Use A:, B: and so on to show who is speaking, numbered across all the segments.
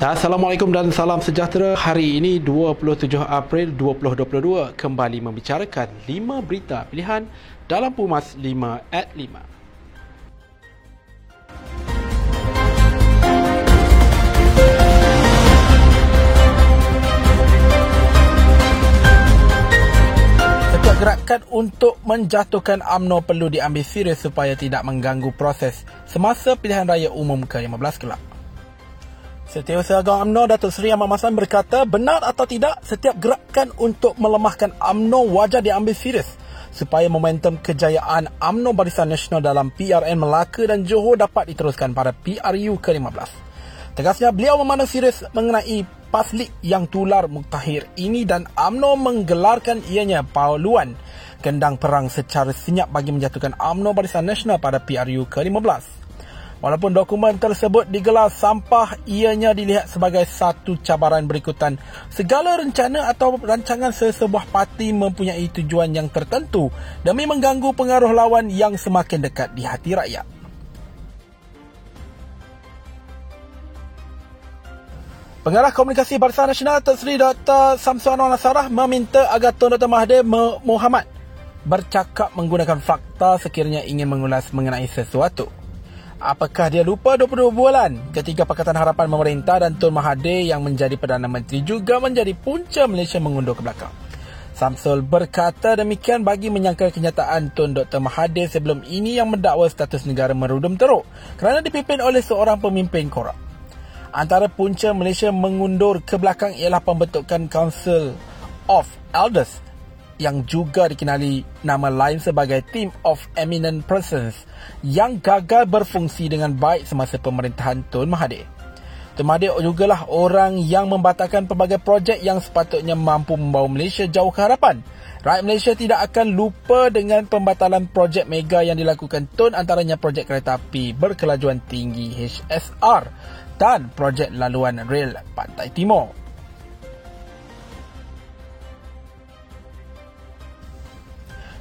A: Assalamualaikum dan salam sejahtera. Hari ini 27 April 2022 kembali membicarakan 5 berita pilihan dalam Pumas 5 at 5. gerakan untuk menjatuhkan AMNO perlu diambil serius supaya tidak mengganggu proses semasa pilihan raya umum ke-15 kelab. Setiausaha UMNO Datuk Seri Ahmad Masan berkata benar atau tidak setiap gerakan untuk melemahkan UMNO wajar diambil serius supaya momentum kejayaan UMNO Barisan Nasional dalam PRN Melaka dan Johor dapat diteruskan pada PRU ke-15. Tegasnya beliau memandang serius mengenai paslik yang tular muktahir ini dan UMNO menggelarkan ianya pauluan gendang perang secara senyap bagi menjatuhkan UMNO Barisan Nasional pada PRU ke-15. Walaupun dokumen tersebut digelar sampah, ianya dilihat sebagai satu cabaran berikutan. Segala rencana atau rancangan sesebuah parti mempunyai tujuan yang tertentu demi mengganggu pengaruh lawan yang semakin dekat di hati rakyat. Pengarah Komunikasi Barisan Nasional Datuk Seri Dr. Samsuan Nasarah meminta agar Tun Dr. Mahathir Mohamad bercakap menggunakan fakta sekiranya ingin mengulas mengenai sesuatu. Apakah dia lupa 22 bulan ketika Pakatan Harapan Memerintah dan Tun Mahathir yang menjadi Perdana Menteri juga menjadi punca Malaysia mengundur ke belakang? Samsul berkata demikian bagi menyangka kenyataan Tun Dr. Mahathir sebelum ini yang mendakwa status negara merudum teruk kerana dipimpin oleh seorang pemimpin korup. Antara punca Malaysia mengundur ke belakang ialah pembentukan Council of Elders yang juga dikenali nama lain sebagai Team of Eminent Persons yang gagal berfungsi dengan baik semasa pemerintahan Tun Mahathir. Tun Mahathir jugalah orang yang membatalkan pelbagai projek yang sepatutnya mampu membawa Malaysia jauh ke harapan. Rakyat Malaysia tidak akan lupa dengan pembatalan projek mega yang dilakukan Tun antaranya projek kereta api berkelajuan tinggi HSR dan projek laluan rel Pantai Timur.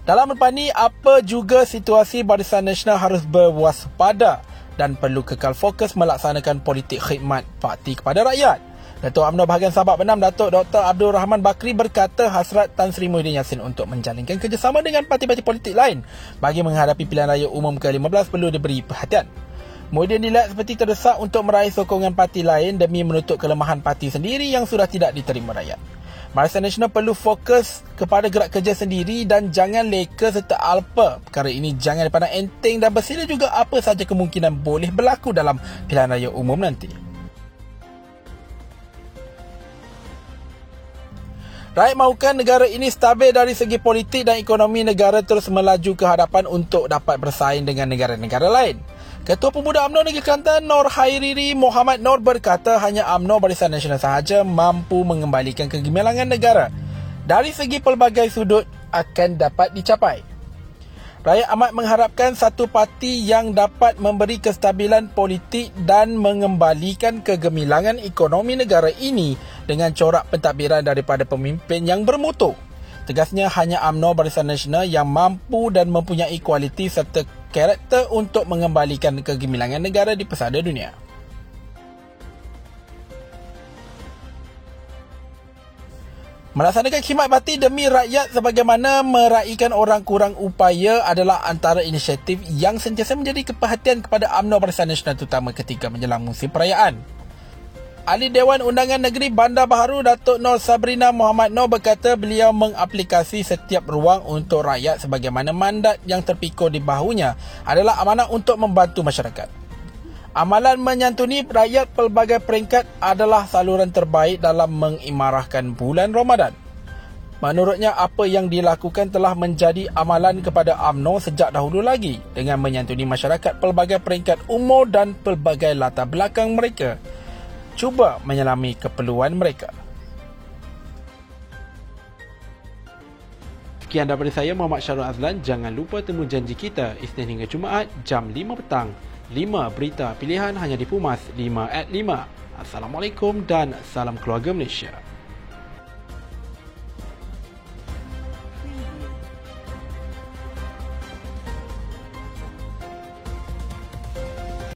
A: Dalam lepas ini, apa juga situasi Barisan Nasional harus berwaspada dan perlu kekal fokus melaksanakan politik khidmat parti kepada rakyat. Datuk UMNO bahagian sahabat benam Datuk Dr. Abdul Rahman Bakri berkata hasrat Tan Sri Muhyiddin Yassin untuk menjalinkan kerjasama dengan parti-parti politik lain bagi menghadapi pilihan raya umum ke-15 perlu diberi perhatian. Muhyiddin dilihat seperti terdesak untuk meraih sokongan parti lain demi menutup kelemahan parti sendiri yang sudah tidak diterima rakyat. Barisan Nasional perlu fokus kepada gerak kerja sendiri dan jangan leka serta alpa. Perkara ini jangan dipandang enteng dan bersila juga apa saja kemungkinan boleh berlaku dalam pilihan raya umum nanti. Rakyat mahukan negara ini stabil dari segi politik dan ekonomi negara terus melaju ke hadapan untuk dapat bersaing dengan negara-negara lain. Ketua Pemuda UMNO Negeri Kelantan Nur Hairiri Muhammad Nur berkata hanya UMNO Barisan Nasional sahaja mampu mengembalikan kegemilangan negara dari segi pelbagai sudut akan dapat dicapai. Rakyat amat mengharapkan satu parti yang dapat memberi kestabilan politik dan mengembalikan kegemilangan ekonomi negara ini dengan corak pentadbiran daripada pemimpin yang bermutu. Tegasnya hanya UMNO Barisan Nasional yang mampu dan mempunyai kualiti serta karakter untuk mengembalikan kegemilangan negara di pesada dunia. Melaksanakan khidmat bakti demi rakyat sebagaimana meraihkan orang kurang upaya adalah antara inisiatif yang sentiasa menjadi keperhatian kepada UMNO Barisan Nasional terutama ketika menjelang musim perayaan. Ahli Dewan Undangan Negeri Bandar Baharu Datuk Nur Sabrina Muhammad Nur berkata beliau mengaplikasi setiap ruang untuk rakyat sebagaimana mandat yang terpikul di bahunya adalah amanah untuk membantu masyarakat. Amalan menyantuni rakyat pelbagai peringkat adalah saluran terbaik dalam mengimarahkan bulan Ramadan. Menurutnya apa yang dilakukan telah menjadi amalan kepada AMNO sejak dahulu lagi dengan menyantuni masyarakat pelbagai peringkat umur dan pelbagai latar belakang mereka cuba menyelami keperluan mereka. Sekian daripada saya Muhammad Syarul Azlan. Jangan lupa temu janji kita Isnin hingga Jumaat jam 5 petang. 5 berita pilihan hanya di Pumas 5 at 5. Assalamualaikum dan salam keluarga Malaysia.